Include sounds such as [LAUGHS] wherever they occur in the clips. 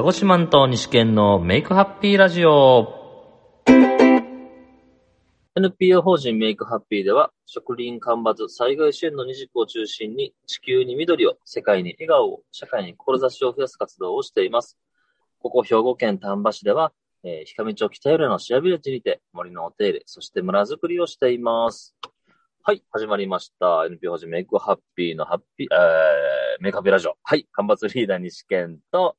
鹿児島と西県のメイクハッピーラジオ。NPO 法人メイクハッピーでは、植林干ばつ災害支援の二軸を中心に、地球に緑を、世界に笑顔を、社会に志を増やす活動をしています。ここ兵庫県丹波市では、えー、ひかみ町北寄のシアビレッジにて森のお手入れ、そして村づくりをしています。はい、始まりました。NPO 法人メイクハッピーのハッピー、えー、メイクハッピーラジオ。はい、干ばつリーダー西健と、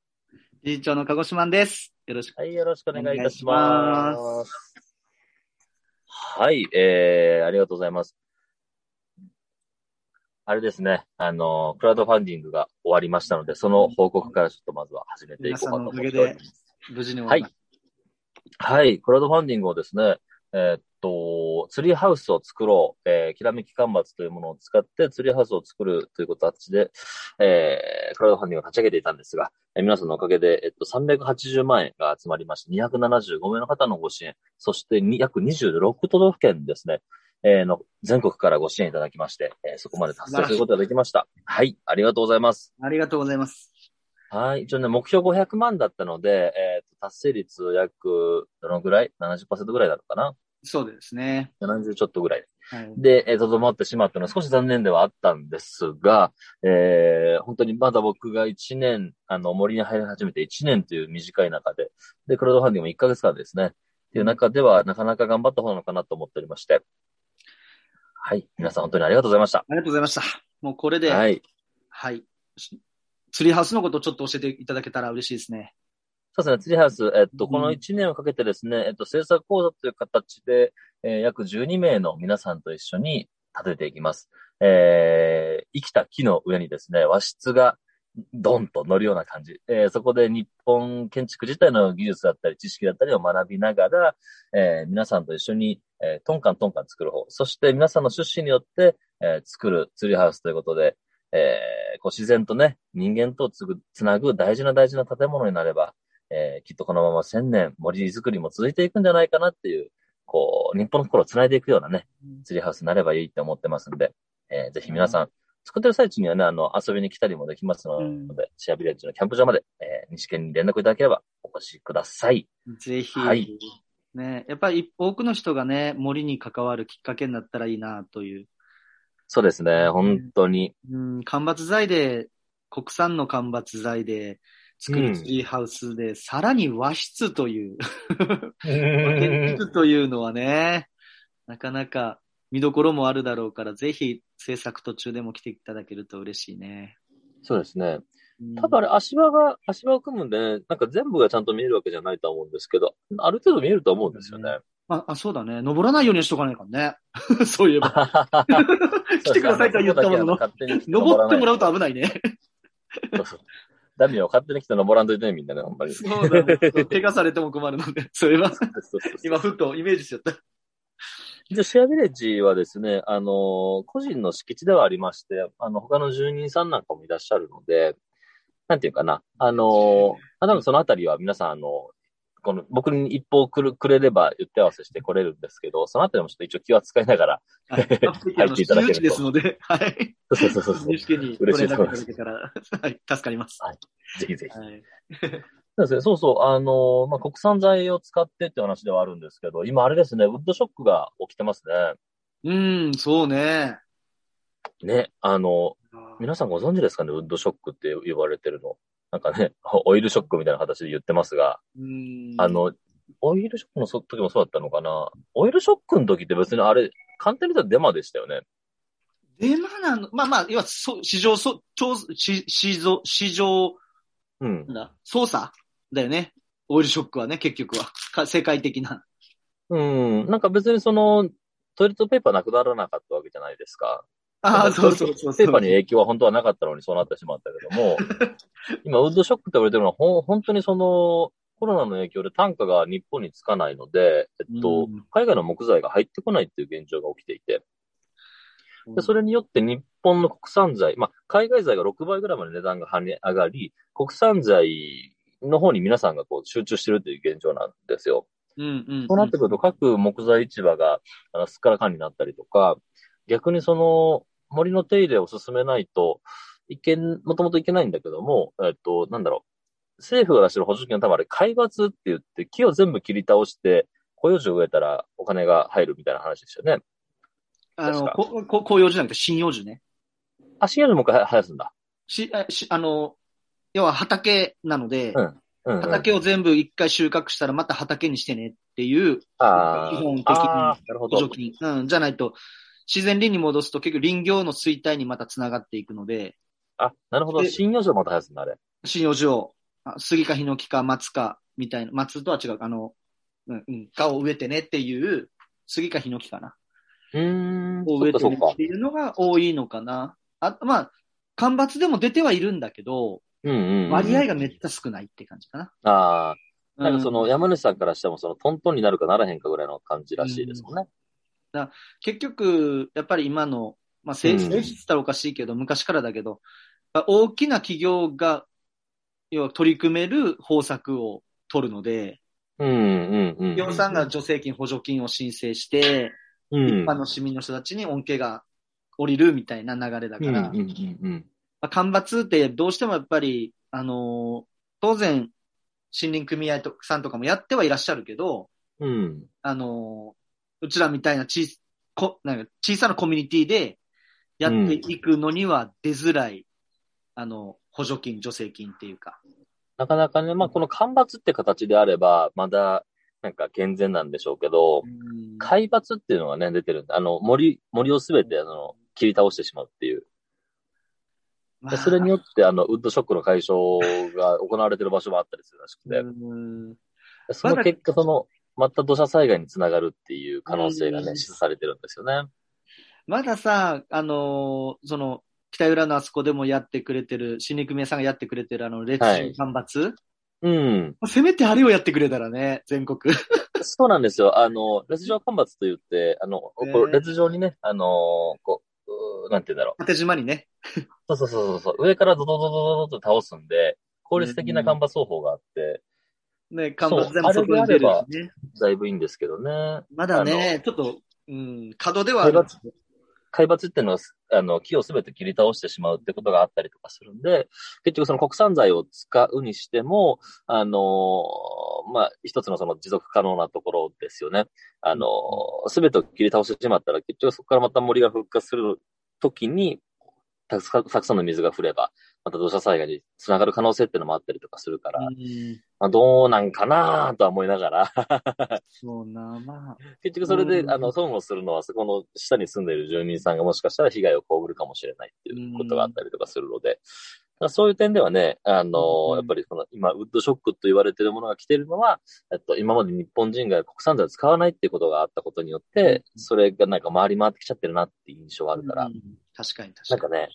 理事長の鹿児島です。よろしく。はい、よろしくお願いいたします。はい、えー、ありがとうございます。あれですね、あの、クラウドファンディングが終わりましたので、その報告からちょっとまずは始めていこうかと思っております。無事に終わりました。はい。はい、クラウドファンディングをですね、えー、っと、ツリーハウスを作ろう、えー、きらめき干ばつというものを使ってツリーハウスを作るという形で、えー、クラウドファンディングを立ち上げていたんですが、えー、皆さんのおかげで、えっと、380万円が集まりまして、275名の方のご支援、そして約26都道府県ですね、えー、の、全国からご支援いただきまして、えー、そこまで達成することができました。はい、ありがとうございます。ありがとうございます。はい。一応ね、目標500万だったので、えっ、ー、と、達成率約、どのぐらい ?70% ぐらいなのかな？そうですね。70ちょっとぐらい。はい、で、えー、とどまってしまったのは少し残念ではあったんですが、えー、本当にまだ僕が1年、あの、森に入り始めて1年という短い中で、で、クラウドファンディングも1ヶ月間ですね。っていう中では、なかなか頑張った方なのかなと思っておりまして。はい。皆さん本当にありがとうございました。ありがとうございました。もうこれで、はい。はい。ツリーハウスのことをちょっと教えていただけたら嬉しいですね。そうですね、ツリーハウス、えっと、この1年をかけてですね、えっと、制作講座という形で、えー、約12名の皆さんと一緒に立てていきます。えー、生きた木の上にですね、和室がドンと乗るような感じ。えー、そこで日本建築自体の技術だったり知識だったりを学びながら、えー、皆さんと一緒に、えー、トンカントンカン作る方。そして皆さんの出資によって、えー、作るツリーハウスということで、えー、こう自然とね、人間とつぐつなぐ大事な大事な建物になれば、えー、きっとこのまま千年森づくりも続いていくんじゃないかなっていう、こう、日本の心を繋いでいくようなね、ツリーハウスになればいいって思ってますんで、えー、ぜひ皆さん、作ってる最中にはね、あの、遊びに来たりもできますので、うん、シェアビレッジのキャンプ場まで、えー、西県に連絡いただければお越しください。ぜひ。はい。ね、やっぱり多くの人がね、森に関わるきっかけになったらいいなという。そうですね、本当に。うん、間伐材で、国産の間伐材で、作るツリーハウスで、うん、さらに和室という [LAUGHS] 和室というのはね、なかなか見どころもあるだろうから、ぜひ制作途中でも来ていただけると嬉しいね。そうですね。多分あれ、足場が、足場を組むんで、ね、なんか全部がちゃんと見えるわけじゃないと思うんですけど、ある程度見えると思うんですよね。あ、あそうだね。登らないようにしとかないからね。[LAUGHS] そういえば。[LAUGHS] 来てくださいと言ったものの、登ってもらうと危ないね。そうそうダメよ、勝手に来て登らんといてね、みんなね、ほんまに。そうだね。[LAUGHS] 怪我されても困るので、[LAUGHS] それは、今、ふっとイメージしちゃった。一応、シェアビレッジはですね、あの、個人の敷地ではありまして、あの、他の住人さんなんかもいらっしゃるので、なんていうかな、あの、あなんかそのあたりは皆さん、あの、この、僕に一報くるくれれば言って合わせして来れるんですけど、そのあたりもちょっと一応気は使いながら、はい、[LAUGHS] 入っていただけると。ですので、はい。そうそうそうそう。嬉しいです。はい、助かります。はい。ぜひぜひ。はいそうですね。そうそう。あの、まあ、国産材を使ってって話ではあるんですけど、今あれですね、ウッドショックが起きてますね。うん、そうね。ね、あの、皆さんご存知ですかね、ウッドショックって言われてるの。なんかね、[LAUGHS] オイルショックみたいな形で言ってますが、あの、オイルショックの時もそうだったのかな。オイルショックの時って別にあれ、簡単に言ったらデマでしたよね。デマなの？まあまあ、要は、そ市場、そ、超、市、市場、市場、うん。だ、操作だよね。オイルショックはね、結局は。か世界的な。うん。なんか別にその、トイレットペーパーなくならなかったわけじゃないですか。ああ、そうそうそう。ペーパーに影響は本当はなかったのにそうなってしまったけども、[LAUGHS] 今、ウッドショックって言われてるのは、ほ本当にその、コロナの影響で単価が日本につかないので、えっと、うん、海外の木材が入ってこないっていう現状が起きていて、でそれによって日本の国産材、まあ、海外材が6倍ぐらいまで値段が跳ね上がり、国産材の方に皆さんがこう集中してるっていう現状なんですよ。うんうんうん、そうなってくると各木材市場がすっからかんになったりとか、逆にその森の手入れを進めないと、いけん、もともといけないんだけども、えっと、なんだろう。政府が出してる補助金は多分あれ、海抜って言って、木を全部切り倒して、紅葉樹を植えたらお金が入るみたいな話ですよね。あの、ここ紅葉樹じゃなくて針葉樹ね。あ、針葉樹もう一回生やすんだ。し、し、あの、要は畑なので、うんうんうん、畑を全部一回収穫したらまた畑にしてねっていう、基本的に補助金。うん、じゃないと、自然林に戻すと結局林業の衰退にまた繋がっていくので。あ、なるほど。針葉樹をまた生やすんだ、あれ。針葉樹を、杉かヒノキか松か、みたいな、松とは違う、あの、うんうん、かを植えてねっていう、杉かヒノキかな。うん。を植えてねっていうのが多いのかな。あ、まあ、干ばつでも出てはいるんだけど、うんうんうん、割合がめっちゃ少ないって感じかな。ああ。なんかその、山主さんからしても、その、トントンになるかならへんかぐらいの感じらしいですもんね。うん、だ結局、やっぱり今の、まあ、性質って言ったらおかしいけど、うん、昔からだけど、大きな企業が、要は取り組める方策を取るので、うんうんうん。企業さん。が助成金、補助金を申請して、うん、一般の市民の人たちに恩恵が降りるみたいな流れだから、うんうんうんまあ、干ばつってどうしてもやっぱり、あのー、当然、森林組合さんとかもやってはいらっしゃるけど、うん、あのー、うちらみたいな小こなんか小さなコミュニティでやっていくのには出づらい、うん、あの、補助金、助成金っていうか。なかなかね、まあ、この干ばつって形であれば、まだ、なんか健全なんでしょうけど、海抜っていうのがね、出てるんで、あの、森、森をすべて、あの、切り倒してしまうっていう。まあ、それによって、あの、ウッドショックの解消が行われてる場所もあったりするらしくて、その結果、その、また土砂災害につながるっていう可能性がね、示唆されてるんですよね。まださ、あのー、その、北浦のあそこでもやってくれてる、新肉宮さんがやってくれてるあの、列車干ばつ、はい、うん。せめてあれをやってくれたらね、全国。そうなんですよ。あの、列状干ばつと言って、あの、えー、列状にね、あのこなんて言うんだろう。縦島にね。そうそうそうそう。上からドドドドドと倒すんで、効率的な干ばつ方法があって、ね、干ばつでもそこに出るしね。だいぶいいんですけどね。まだね、ちょっと、うん、角ではある。海抜っていうのは、あの、木をすべて切り倒してしまうってことがあったりとかするんで、結局その国産材を使うにしても、あのまあ、一つのその持続可能なところですよね。あのすべてを切り倒してしまったら、結局そこからまた森が復活するときに、たくさんの水が降れば、また土砂災害につながる可能性っていうのもあったりとかするから、まあ、どうなんかなとは思いながら。そうな、まあ。結局それで、あの、損をするのは、そこの下に住んでいる住民さんがもしかしたら被害を被るかもしれないっていうことがあったりとかするので、そういう点ではね、あの、やっぱりその、今、ウッドショックと言われているものが来ているのは、えっと、今まで日本人が国産材を使わないっていうことがあったことによって、それがなんか回り回ってきちゃってるなっていう印象があるから。確かに確かに。なんかね、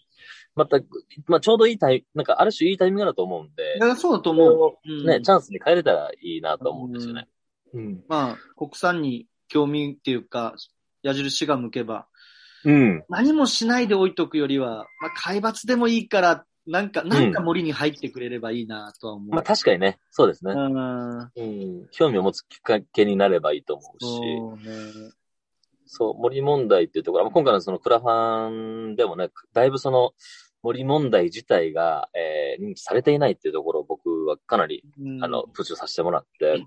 また、まあ、ちょうどいいタイなんかある種いいタイミングだと思うんで。いや、そうだと思う。ね、チャンスに変えれたらいいなと思うんですよね。うん。まあ、国産に興味っていうか、矢印が向けば、うん。何もしないで置いとくよりは、まあ、海抜でもいいから、なんか、なんか森に入ってくれればいいなとは思う。まあ確かにね、そうですね。うん。うん。興味を持つきっかけになればいいと思うし。そうね。そう、森問題っていうところ、今回のそのクラファンでもね、だいぶその、森問題自体が、えー、認知されていないっていうところを僕はかなり、うん、あの、プッシュさせてもらって、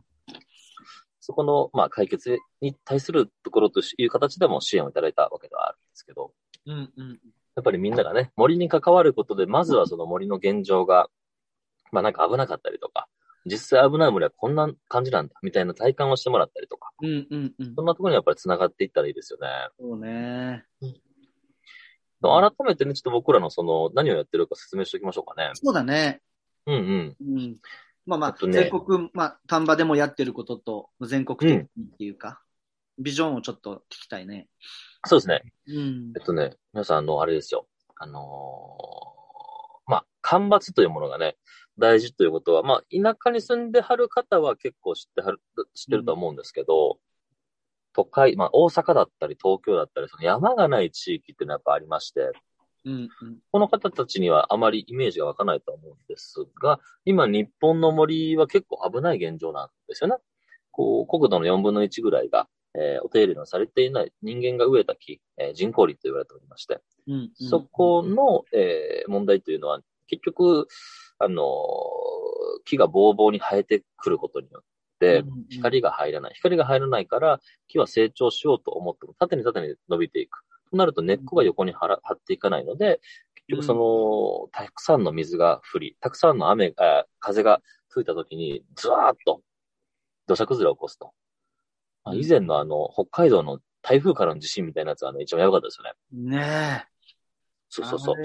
そこの、まあ、解決に対するところという形でも支援をいただいたわけではあるんですけど、うんうん、やっぱりみんながね、森に関わることで、まずはその森の現状が、まあなんか危なかったりとか、実際危ない森はこんな感じなんだ、みたいな体感をしてもらったりとか、うんうんうん、そんなところにやっぱり繋がっていったらいいですよね。そうね。改めてね、ちょっと僕らのその、何をやってるか説明しておきましょうかね。そうだね。うんうん。うん。まあまあ、ね、全国、まあ、丹波でもやってることと、全国的にっていうか、うん、ビジョンをちょっと聞きたいね。そうですね。うん。えっとね、皆さん、あの、あれですよ。あのー、まあ、干ばつというものがね、大事ということは、まあ、田舎に住んではる方は結構知ってはる、知ってると思うんですけど、都会、まあ大阪だったり東京だったり、その山がない地域っていうのはやっぱありまして、うんうん、この方たちにはあまりイメージが湧かないと思うんですが、今日本の森は結構危ない現状なんですよね。こう、国土の4分の1ぐらいが、えー、お手入れのされていない人間が植えた木、えー、人工林と言われておりまして、うんうん、そこの、えー、問題というのは、結局、あの木がぼうぼうに生えてくることによって光が入らない。光が入らないから、木は成長しようと思っても、縦に縦に伸びていく。となると根っこが横に張っていかないので、結局その、たくさんの水が降り、たくさんの雨、あ風が吹いた時に、ずわーっと土砂崩れを起こすと。まあ以前のあの、北海道の台風からの地震みたいなやつはね、一番やばかったですよね。ねえ。そうそうそう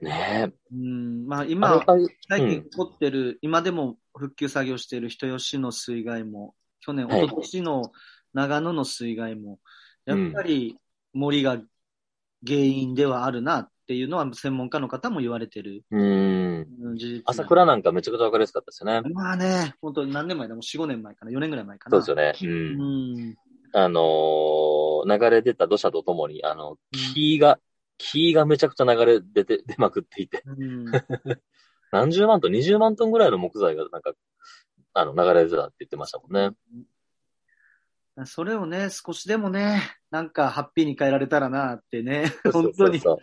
ねうん、まあ今最近うん起こってる、今でも復旧作業している人吉の水害も、去年、はい一昨年の長野の水害も、やっぱり森が原因ではあるなっていうのは専門家の方も言われてるうん。朝倉なんかめちゃくちゃわかりやすかったですよね。まあね、本当に何年前だ？もう4、5年前かな、4年ぐらい前かな。そうですよね。う。うんん。あのー流れ出た土砂とともに、あの、木が、木がめちゃくちゃ流れ出て、出まくっていて、うん。[LAUGHS] 何十万トン、20万トンぐらいの木材がなんか、あの、流れ出てたって言ってましたもんね。それをね、少しでもね、なんかハッピーに変えられたらなってね、本当に、やっそう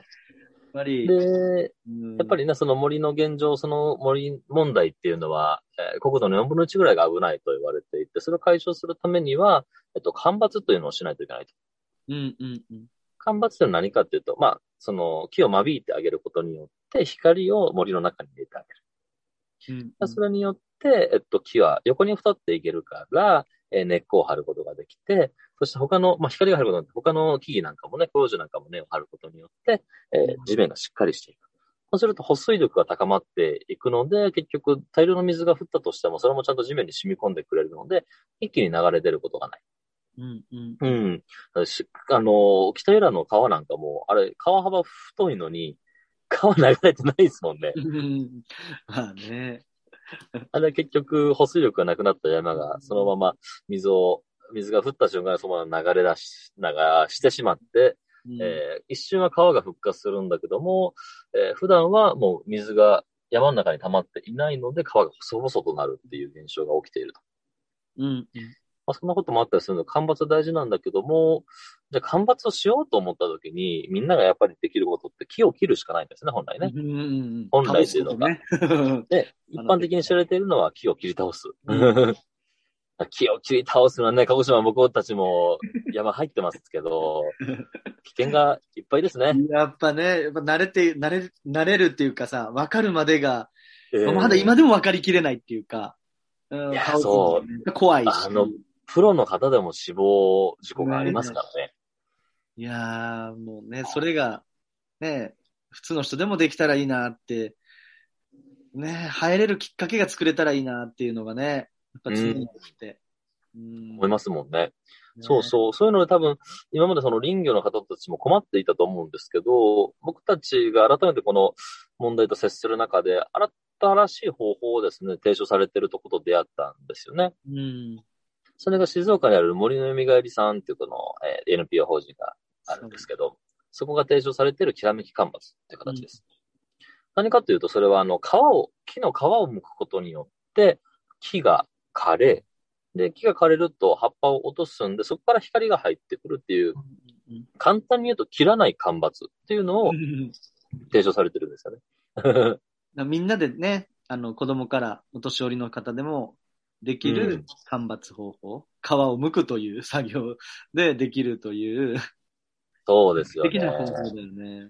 やっぱりね、その森の現状、その森問題っていうのは、えー国土の4分の1ぐらいが危ないと言われていて、それを解消するためには、えっと、干ばつというのをしないといけないと。うんうんうん。干ばつというのは何かっていうと、まあ、その木を間引いてあげることによって、光を森の中に入れてあげる。うんうんそれによって、えっと、木は横に太っていけるから、えー根っこを張ることができて、そして他の、まあ、光が入ることによって、他の木々なんかもね、広樹なんかも根を張ることによって、えー地面がしっかりしていく。そうすると保水力が高まっていくので、結局大量の水が降ったとしても、それもちゃんと地面に染み込んでくれるので、一気に流れ出ることがない。うんうん。うん。しあの、北浦の川なんかも、あれ、川幅太いのに、[LAUGHS] 川流れてないですもんね。うんまあね。あれ結局、保水力がなくなった山が、そのまま水を、水が降った瞬間にそのまま流れ出し、流してしまって、うんえー一瞬は川が復活するんだけども、えー普段はもう水が山の中に溜まっていないので、川が細々となるっていう現象が起きていると。うんうん。まあ、そんなこともあったりするので、干ばつは大事なんだけども、じゃあ干ばつをしようと思った時に、みんながやっぱりできることって木を切るしかないんですね、本来ね。うんうんうん本来っていうのがねで、一般的に知られているのは木を切り倒す。う [LAUGHS] 木を切り倒すのはね、鹿児島僕たちも山入ってますけど、危険がいっぱいですね。[LAUGHS] やっぱね、やっぱ慣れて、慣れ、慣れるっていうかさ、分かるまでが、えーまだ今でも分かりきれないっていうか、うんいやそうね怖いし。あのプロの方でも死亡事故がありますからね。いやー、もうね、それが、ね、普通の人でもできたらいいなって、ね、入れるきっかけが作れたらいいなっていうのがね、やっぱ常に思って。うん思いますもんね。そうそう。そういうので多分、今までその林業の方たちも困っていたと思うんですけど、僕たちが改めてこの問題と接する中で、新しい方法をですね、提唱されているところと出会ったんですよね。うん。それが静岡にある森の蘇りさんっていうこの、えー NPO 法人があるんですけど、そこが提唱されているきらめき干ばつっていう形です。何かというと、それはあの、皮を、木の皮を剥くことによって、木が枯れ、で、木が枯れると葉っぱを落とすんで、そこから光が入ってくるっていう、簡単に言うと切らない干ばつっていうのを提唱されてるんですよね。[LAUGHS] みんなでね、あの、子供からお年寄りの方でもできうるん間伐方法、皮を剥くという作業でできるという、そうですよ素敵な方ね。法だよね。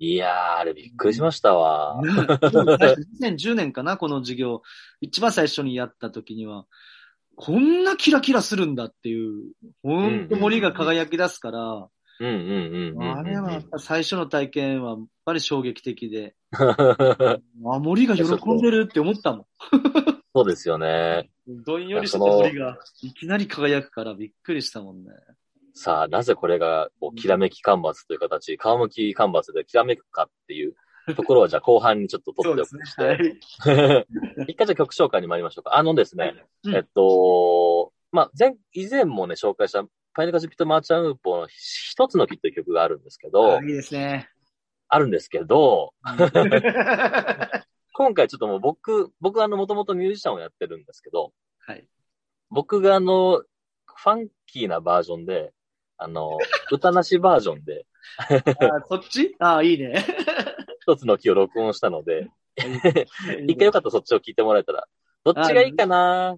いやー、あれびっくりしましたわ。2010年かな、この授業。一番最初にやった時には、こんなキラキラするんだっていう、ほんと森が輝き出すから、うんうんうん。あれはやっぱ最初の体験はやっぱり衝撃的で、[LAUGHS] あ、森が喜んでるって思ったもん。[LAUGHS] そうですよね。どんよりしてた森がいきなり輝くからびっくりしたもんね。さあ、なぜこれが、こう、きらめき干ばつという形、皮むき干ばつできらめくかっていうところは、じゃあ後半にちょっと取っておくとして、はい。一回じゃあ曲紹介に参りましょうか。あのですね、うんえっと、まあ、前、以前もね、紹介した、パイネカジピットマーチャンウーポーの一つの木という曲があるんですけどあい、いですね。あるんですけど、[LAUGHS] 今回ちょっともう僕、僕はあの、もともとミュージシャンをやってるんですけど、はい。僕があの、ファンキーなバージョンで、あの、[LAUGHS] 歌なしバージョンで、あそっち？あいいね。[LAUGHS] 一つの木を録音したので、一回よかったらそっちを聞いてもらえたら。どっちがいいかな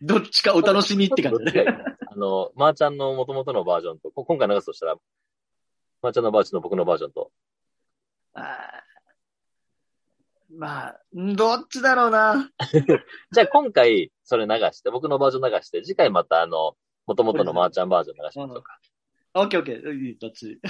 どっちかお楽しみって感じ。あの、まー、ちゃんの元々のバージョンと、こ今回流すとしたら、まー、ちゃんのバージョンと僕のバージョンと。あーまあ、どっちだろうな。[LAUGHS] じゃあ今回それ流して、僕のバージョン流して、次回またあの、元々のまーちゃんバージョン流しましょうか。オッケーオッケー。いいどっち [LAUGHS]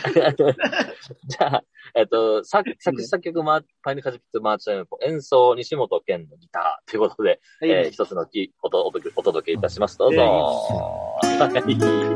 じゃあ、えっと、作作詞作曲、ま、パイヌカジピッツマーチャンポ、演奏、西本健のギターということで、えー一つのキーおとお届けお届けいたします。どうぞ。はい。は [LAUGHS]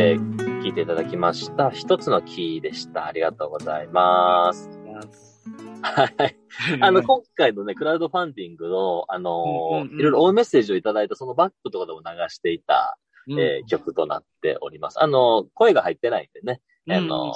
えー聞いていただきました。一つのキーでした。ありがとうございます。はい。あの、今回のね、クラウドファンディングの、あのいろいろ応援メッセージをいただいた、そのバックとかでも流していた、うんえー曲となっております。あのー声が入ってないんでね、うんあの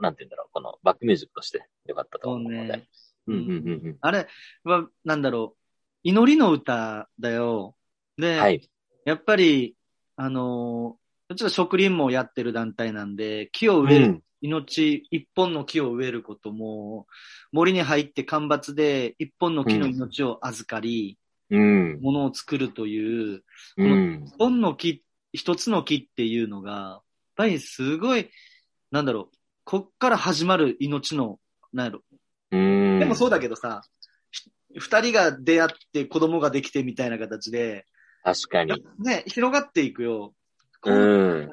ーなんて言うんだろう、このバックミュージックとしてよかったと思うので。ね。うんうんうんあれは、なんだろう。祈りの歌だよ。うん。で、はい。やっぱり、あのーうちは植林もやってる団体なんで、木を植える、うん命、一本の木を植えることも、森に入って干ばつで一本の木の命を預かり、うん。ものを作るという、うん。一本の木、一つの木っていうのが、やっぱりすごい、なんだろう、こっから始まる命の、なんやろ。うん。でもそうだけどさ、ひ二人が出会って子供ができてみたいな形で、確かに。ね、広がっていくよ。こううん。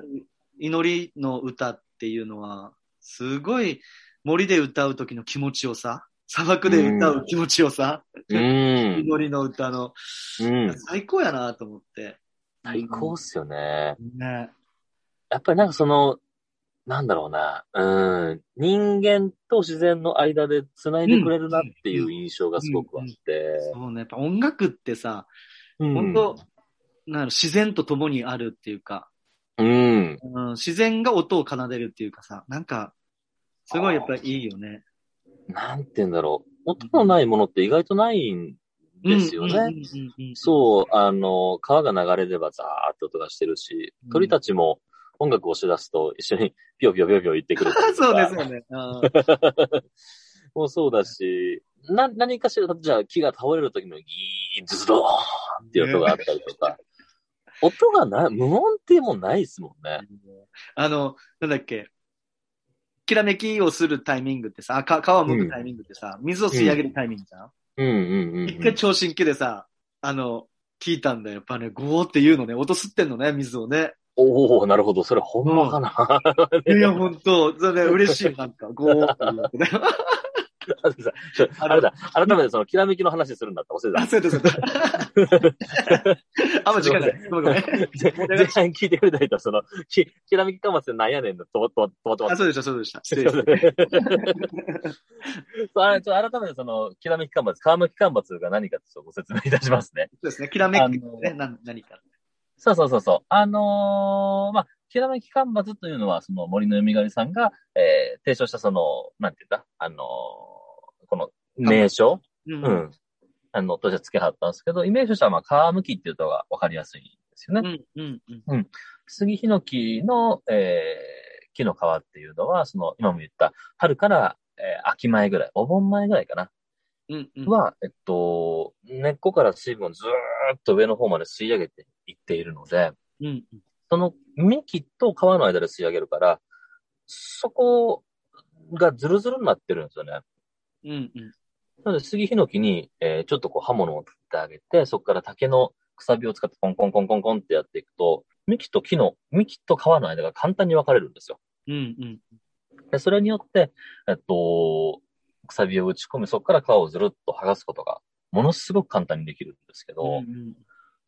祈りの歌っていうのは、すごい森で歌う時の気持ちよさ、砂漠で歌う気持ちよさ、うん。祈りの歌の、うん。最高やなと思って。最高っすよね。ね。やっぱりなんかその、なんだろうな、うん、人間と自然の間で繋いでくれるなっていう印象がすごくあって。そうね。やっぱ音楽ってさ、うん本当なん自然と共にあるっていうか、うん。うん、自然が音を奏でるっていうかさ、なんか、すごいやっぱりいいよね。なんて言うんだろう。音のないものって意外とないんですよね。そう、あの、川が流れればザーって音がしてるしうん、鳥たちも音楽をし出すと一緒に [LAUGHS] ピヨピヨピヨピヨ言ってくる。そうですよね。[LAUGHS] うんもうそうだし、な、何かしら、じゃあ木が倒れる時のギーン、ズドーンっていう音があったりとか、音がない、無音ってもうないですもんね。あの、なんだっけ。きらめきをするタイミングってさ、あか皮を剥くタイミングってさ、水を吸い上げるタイミングじゃん、うんうんうんうん。一回聴診器でさ、あの、聞いたんだよ。やっぱね、ゴーって言うのね、音吸ってんのね、水をね。おおなるほど。それほんまかな。いや、ほんと、それね、嬉しい、なんか、ゴーって言うね。あれだ、改めてその、きらめきの話するんだった忘れあ、そうだ、そうだ。あ、もう時間ない。ごめん。前半聞いてくれた人は、その、き、きらめきかまつってなんやねんの、とも、とも、とも、ともあ、そうでした、そうでした。失礼しそうあれちょ改めてその、きらめき間伐、川向き間伐が何かちょっとご説明いたしますね。そうですね、きらめきあね、何か。そうそうそうそう。あのーまあ、きらめき間伐というのは、その森の読み狩りさんが、えー、提唱したその、なんていうんだ、あのーこの名称、ううん。あの、当時は付けはったんですけど、イメージとしては、まあ、皮むきっていうとがわかりやすいんですよね。うん、うん、うん。杉ヒノキの、えー、木の皮っていうのは、その、今も言った、春から、えー秋前ぐらい、お盆前ぐらいかな、うん、うん。は、えっと、根っこから水分をずーっと上の方まで吸い上げていっているので、うん、うん。その幹と皮の間で吸い上げるから、そこがズルズルになってるんですよね。うん、うん。なので、杉ヒノキに、えーちょっとこう刃物を振ってあげて、そこから竹のくさびを使ってコンコンコンコンコンってやっていくと、幹と木の、幹と皮の間が簡単に分かれるんですよ。うん、うん。で、それによって、えっと、くさびを打ち込み、そこから皮をずるっと剥がすことが、ものすごく簡単にできるんですけど、うんうん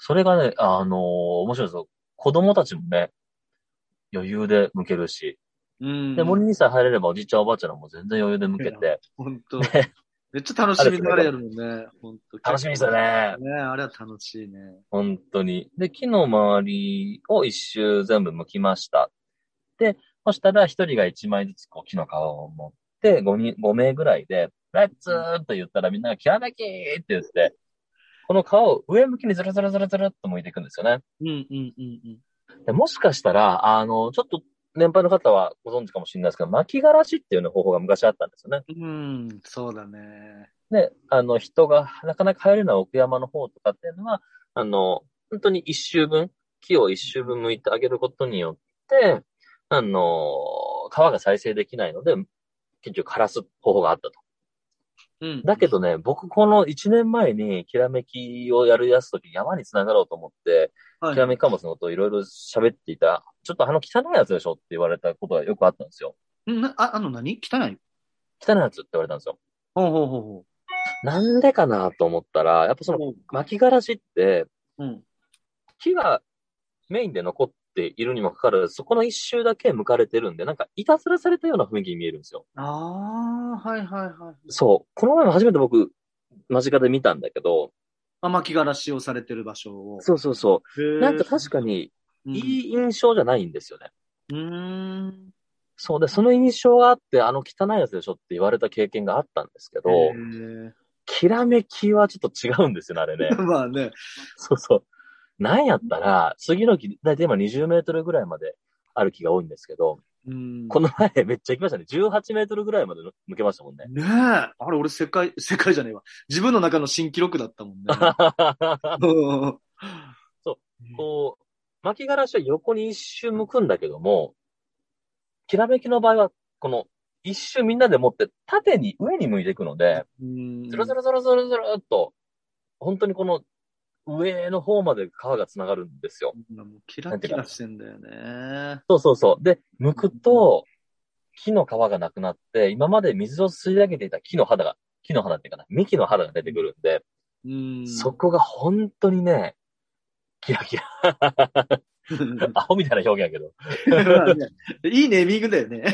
それがね、あのー面白いですよ。子供たちもね、余裕で剥けるし、うん。で、森にさえ入れればおじいちゃんおばあちゃんも全然余裕で剥けて、本当ねめっちゃ楽しみながらやるもんね。本当楽しみですよ。ね。ねあれは楽しいね。本当に。で、木の周りを一周全部剥きました。で、そしたら一人が一枚ずつこう木の皮を持って、5人、5名ぐらいで、レッツーと言ったらみんながきらめきーって言って、この皮を上向きにずるずるずるずるっと剥いていくんですよね。うんうんうんうん。でもしかしたら、あの、ちょっと年配の方はご存知かもしれないですけど、巻きがらしっていうような方法が昔あったんですよね。うん、そうだね。で、あの、人がなかなか入れるのは奥山の方とかっていうのは、あの、本当に一周分、木を一周分剥いてあげることによって、あの、皮が再生できないので、結局枯らす方法があったと。うん。だけどね、僕この1年前にきらめきをやるやつとき山に繋がろうと思って、はいきらめき貨物のことをいろいろ喋っていたら、ちょっとあの汚いやつでしょって言われたことがよくあったんですよ。うんなあ、あの何？汚い汚いやつって言われたんですよ。ほうほうほうほなんでかなと思ったら、やっぱそのう。巻きがらしって、うん。木がメインで残っているにもかかわらず、そこの一周だけ剥かれてるんで、なんかいたずらされたような雰囲気に見えるんですよ。ああ、はいはいはい。そう。この前も初めて僕、間近で見たんだけど、あ、巻きがらしをされてる場所を。そうそうそう。なんか確かに、うんいい印象じゃないんですよね。うーん。そうで、その印象があって、あの汚いやつでしょって言われた経験があったんですけど、きらめきはちょっと違うんですよね、あれね。[LAUGHS] まあね。そうそう。なんやったら、杉の木、だいたい今20メートルぐらいまである木が多いんですけど、うん。この前めっちゃ行きましたね。18メートルぐらいまで抜けましたもんね。ねえ。あれ、俺世界、世界じゃねえわ。自分の中の新記録だったもんね。[LAUGHS] うんこう、巻きがらしは横に一周向くんだけども、きらめきの場合は、この一周みんなで持って縦に上に向いていくので、うんずるずるずるずるずるっと、本当にこの上の方まで川が繋がるんですよ。もうキラキラしてんだよね。そうそうそう。で、剥くと、木の皮がなくなって、今まで水を吸い上げていた木の肌が、木の肌っていうかな、幹の肌が出てくるんで、うん。そこが本当にね、キラキラ。[LAUGHS] アホみたいな表現やけど。[LAUGHS] いいネーミングだよね。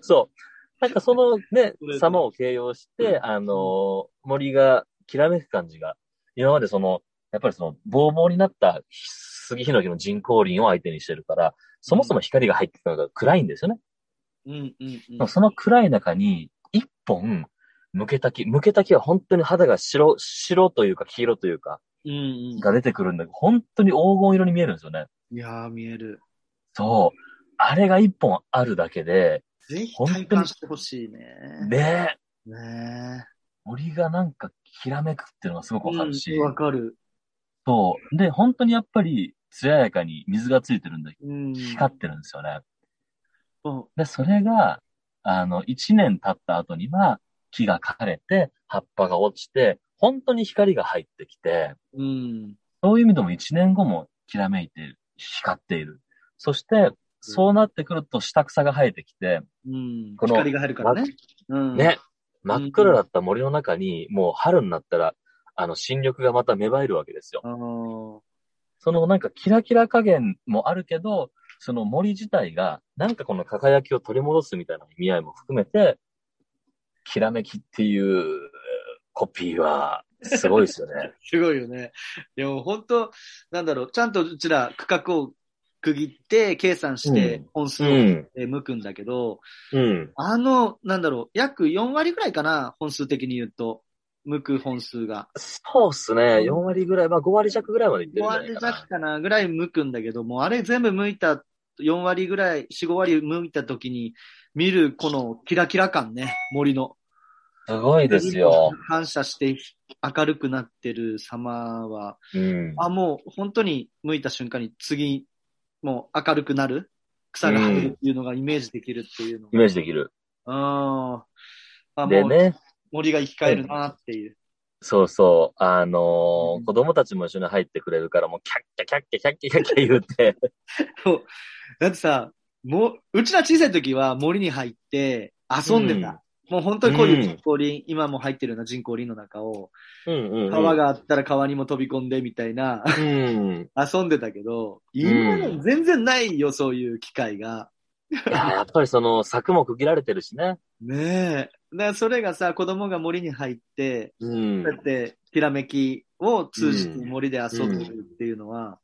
そう。なんかそのね [LAUGHS] 様を形容して、あのー森がきらめく感じが、今までその、やっぱりその、ボーボーになった杉ヒノキの人工林を相手にしてるから、そもそも光が入ってくるのが暗いんですよね。うんうんでうんもその暗い中に、一本、向けた木、向けた木は本当に肌が白、白というか黄色というか、うんが出てくるんだけど、本当に黄金色に見えるんですよね。うん。いやー、見える。そう。あれが一本あるだけで、ぜひ本当に体感してほしいね。ねね森がなんかきらめくっていうのがすごくわかるし、うんわかる。そう。で、本当にやっぱり、艶やかに水がついてるんで、うん。光ってるんですよね。うんで、それが、あの、一年経った後には、木が枯れて、葉っぱが落ちて、本当に光が入ってきて、うん。そういう意味でも一年後もきらめいている、光っている。そして、そうなってくると下草が生えてきて、うん。この光が入るからね。うん。ね、真っ暗だった森の中に、もう春になったら、あの、新緑がまた芽生えるわけですよ。そのなんかキラキラ加減もあるけど、その森自体が、なんかこの輝きを取り戻すみたいな意味合いも含めて、きらめきっていうコピーは、すごいですよね。[LAUGHS] すごいよね。でも本当、なんだろう、ちゃんとうちら区画を区切って計算してうん本数をうん。向くんだけど、うん。あの、なんだろう、約4割ぐらいかな、本数的に言うと。剥く本数が。そうっすね。4割ぐらい、まあ5割弱ぐらいまでいって5るんじゃない割かな。弱かなぐらい剥くんだけど、もうあれ全部剥いた、4割ぐらい、4、5割剥いた時に見るこのキラキラ感ね、森の。すごいですよ。反射して明るくなってる様は、うん。あ、もう本当に剥いた瞬間に次、もう明るくなる草が生えるっていうのがイメージできるっていうのイメージできる。ああ。あ、もうでね、森が生き返るなっていう。そうそう、あのーうん子供たちも一緒に入ってくれるから、もうキャッキャキャッキャキャッキャキャッキャ言って、そう。だってさ、もう、うちら小さい時は森に入って遊んでた。もう本当にこういう人工林、今も入ってるような人工林の中を、うんうん、うん。川があったら川にも飛び込んでみたいな、うん。遊んでたけど、今うん全然ないよ、そういう機会が。いや、やっぱりその柵も区切られてるしね。ねえ。だそれがさ、子供が森に入って、うんこう。やって、ひらめきを通じて森で遊んでるっていうのは、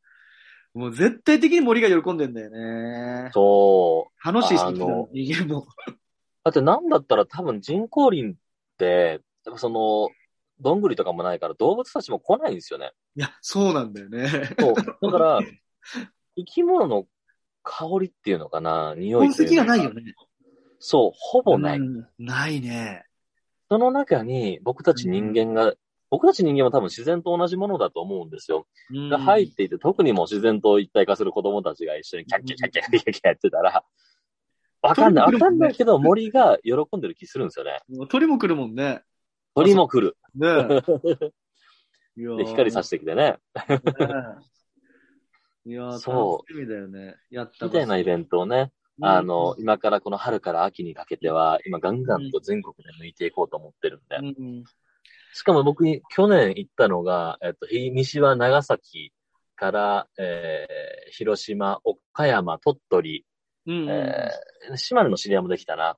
もう絶対的に森が喜んでんだよね。そう。楽しいし、あの人間も。だってなんだったら多分人工林って、やっぱその、どんぐりとかもないから動物たちも来ないんですよね。いや、そうなんだよね。そう。だから、[LAUGHS] 生き物の香りっていうのかな、匂い痕っていうのか跡がないよね。そう、ほぼない。うんないね。その中に僕たち人間が、僕たち人間は多分自然と同じものだと思うんですよ。うんが入っていて、特にもう自然と一体化する子供たちが一緒にキャッキャキャッキャキャッキャやってたら、わかんない。わかんないけど森が喜んでる気するんですよね。鳥も来るもんね。鳥も来る。ね [LAUGHS] で、光さししてきてね。て。いやー [LAUGHS] そ楽しみだよね。やったみたいなイベントをね、あの、今からこの春から秋にかけては、今ガンガンと全国で抜いていこうと思ってるんで。うんしかも僕、去年行ったのが、えっと、西は長崎から、えー、広島、岡山、鳥取、うん。えー、島根の知り合いもできたな。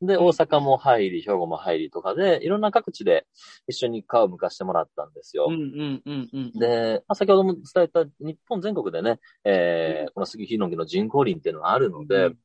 で、大阪も入り、兵庫も入りとかで、いろんな各地で一緒に顔を向かしてもらったんですよ。うんうんうんうん。で、まあ、先ほども伝えた日本全国でね、えー、この杉ヒノキの人工林っていうのがあるので、うん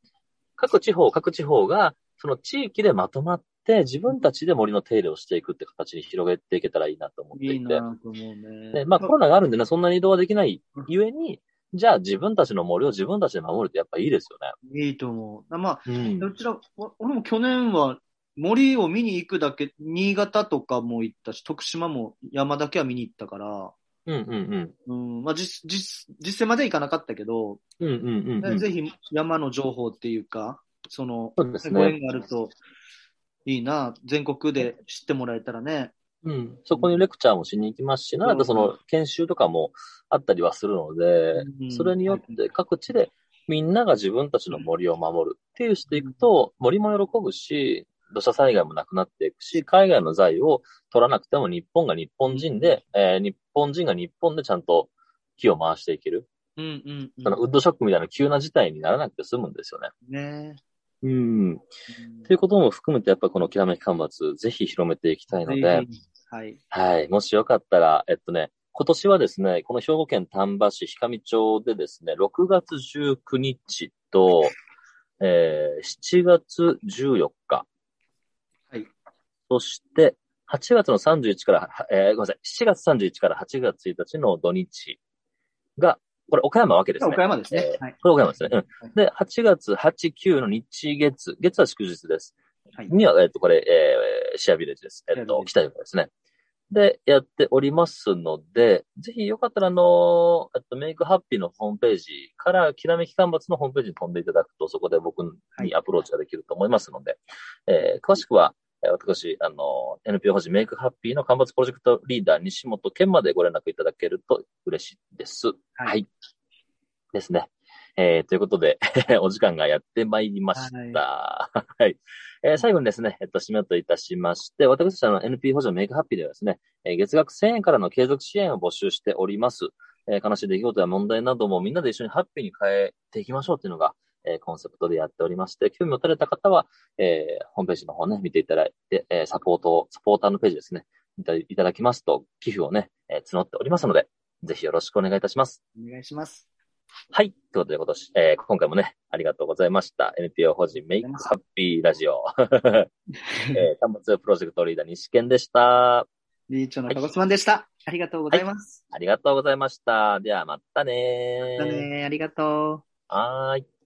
各地方、各地方が、その地域でまとまって、自分たちで森の手入れをしていくって形に広げていけたらいいなと思っていて。いいね。で、まあコロナがあるんでね、そんなに移動はできないゆえに、じゃあ自分たちの森を自分たちで守るってやっぱいいですよね。いいと思う。まあ、うんうちら、わ俺も去年は森を見に行くだけ、新潟とかも行ったし、徳島も山だけは見に行ったから、うんうんうん、まあ実、実、実践まで行かなかったけど、うん。うんうんうんうん。ぜひ山の情報っていうか、その、そうですご縁ね。があるといいな、全国で知ってもらえたらね。うん。そこにレクチャーもしに行きますし、なんだその研修とかもあったりはするので、うんそれによって各地でみんなが自分たちの森を守るっていうしていくと、森も喜ぶし、土砂災害もなくなっていくし、海外の財を取らなくても日本が日本人で、えー日本人が日本でちゃんと木を回していける。うんうん、うん。そのウッドショックみたいな急な事態にならなくて済むんですよね。ねうん。うんということも含めて、やっぱこのきらめき干ばつ、ぜひ広めていきたいので、はい。はい。もしよかったら、えっとね、今年はですね、この兵庫県丹波市氷上町でですね、6月19日と、えー、7月14日。はい。そして、8月の31から、はえーごめんなさい、7月31から8月1日の土日が、これ岡山わけですね。岡山ですね。えーはい。これ岡山ですね。うん。はいで、8月8、9の日月、月は祝日です。はい。には、えっと、これ、えーシェアビレッジです。えっと、シェアビレッジ北横ですね。で、やっておりますので、ぜひよかったら、あの、えっと、メイクハッピーのホームページから、きらめき干ばつのホームページに飛んでいただくと、そこで僕にアプローチができると思いますので、えー詳しくは、えー私、あの、NPO 法人メイクハッピーの干ばつプロジェクトリーダー、西本健までご連絡いただけると嬉しいです。はい。ですね。えーということで、[LAUGHS] お時間がやってまいりました。はい。[LAUGHS] えー最後にですね、えっと、締めといたしまして、私たちの NP 補助メイクハッピーではですね、えー月額1000円からの継続支援を募集しております。えー悲しい出来事や問題などもみんなで一緒にハッピーに変えていきましょうっていうのが、えーコンセプトでやっておりまして、興味持たれた方は、えーホームページの方ね、見ていただいて、えーサポートを、サポーターのページですね、いただきますと、寄付をね、えー募っておりますので、ぜひよろしくお願いいたします。お願いします。はい。ということで、今年、えー今回もね、ありがとうございました。NPO 法人メイクハッピーラジオ。[LAUGHS] えー、端末プロジェクトリーダー西健でした。理事長の鹿児島でした。ありがとうございます。ありがとうございました。では、またねまたねありがとう。はーい。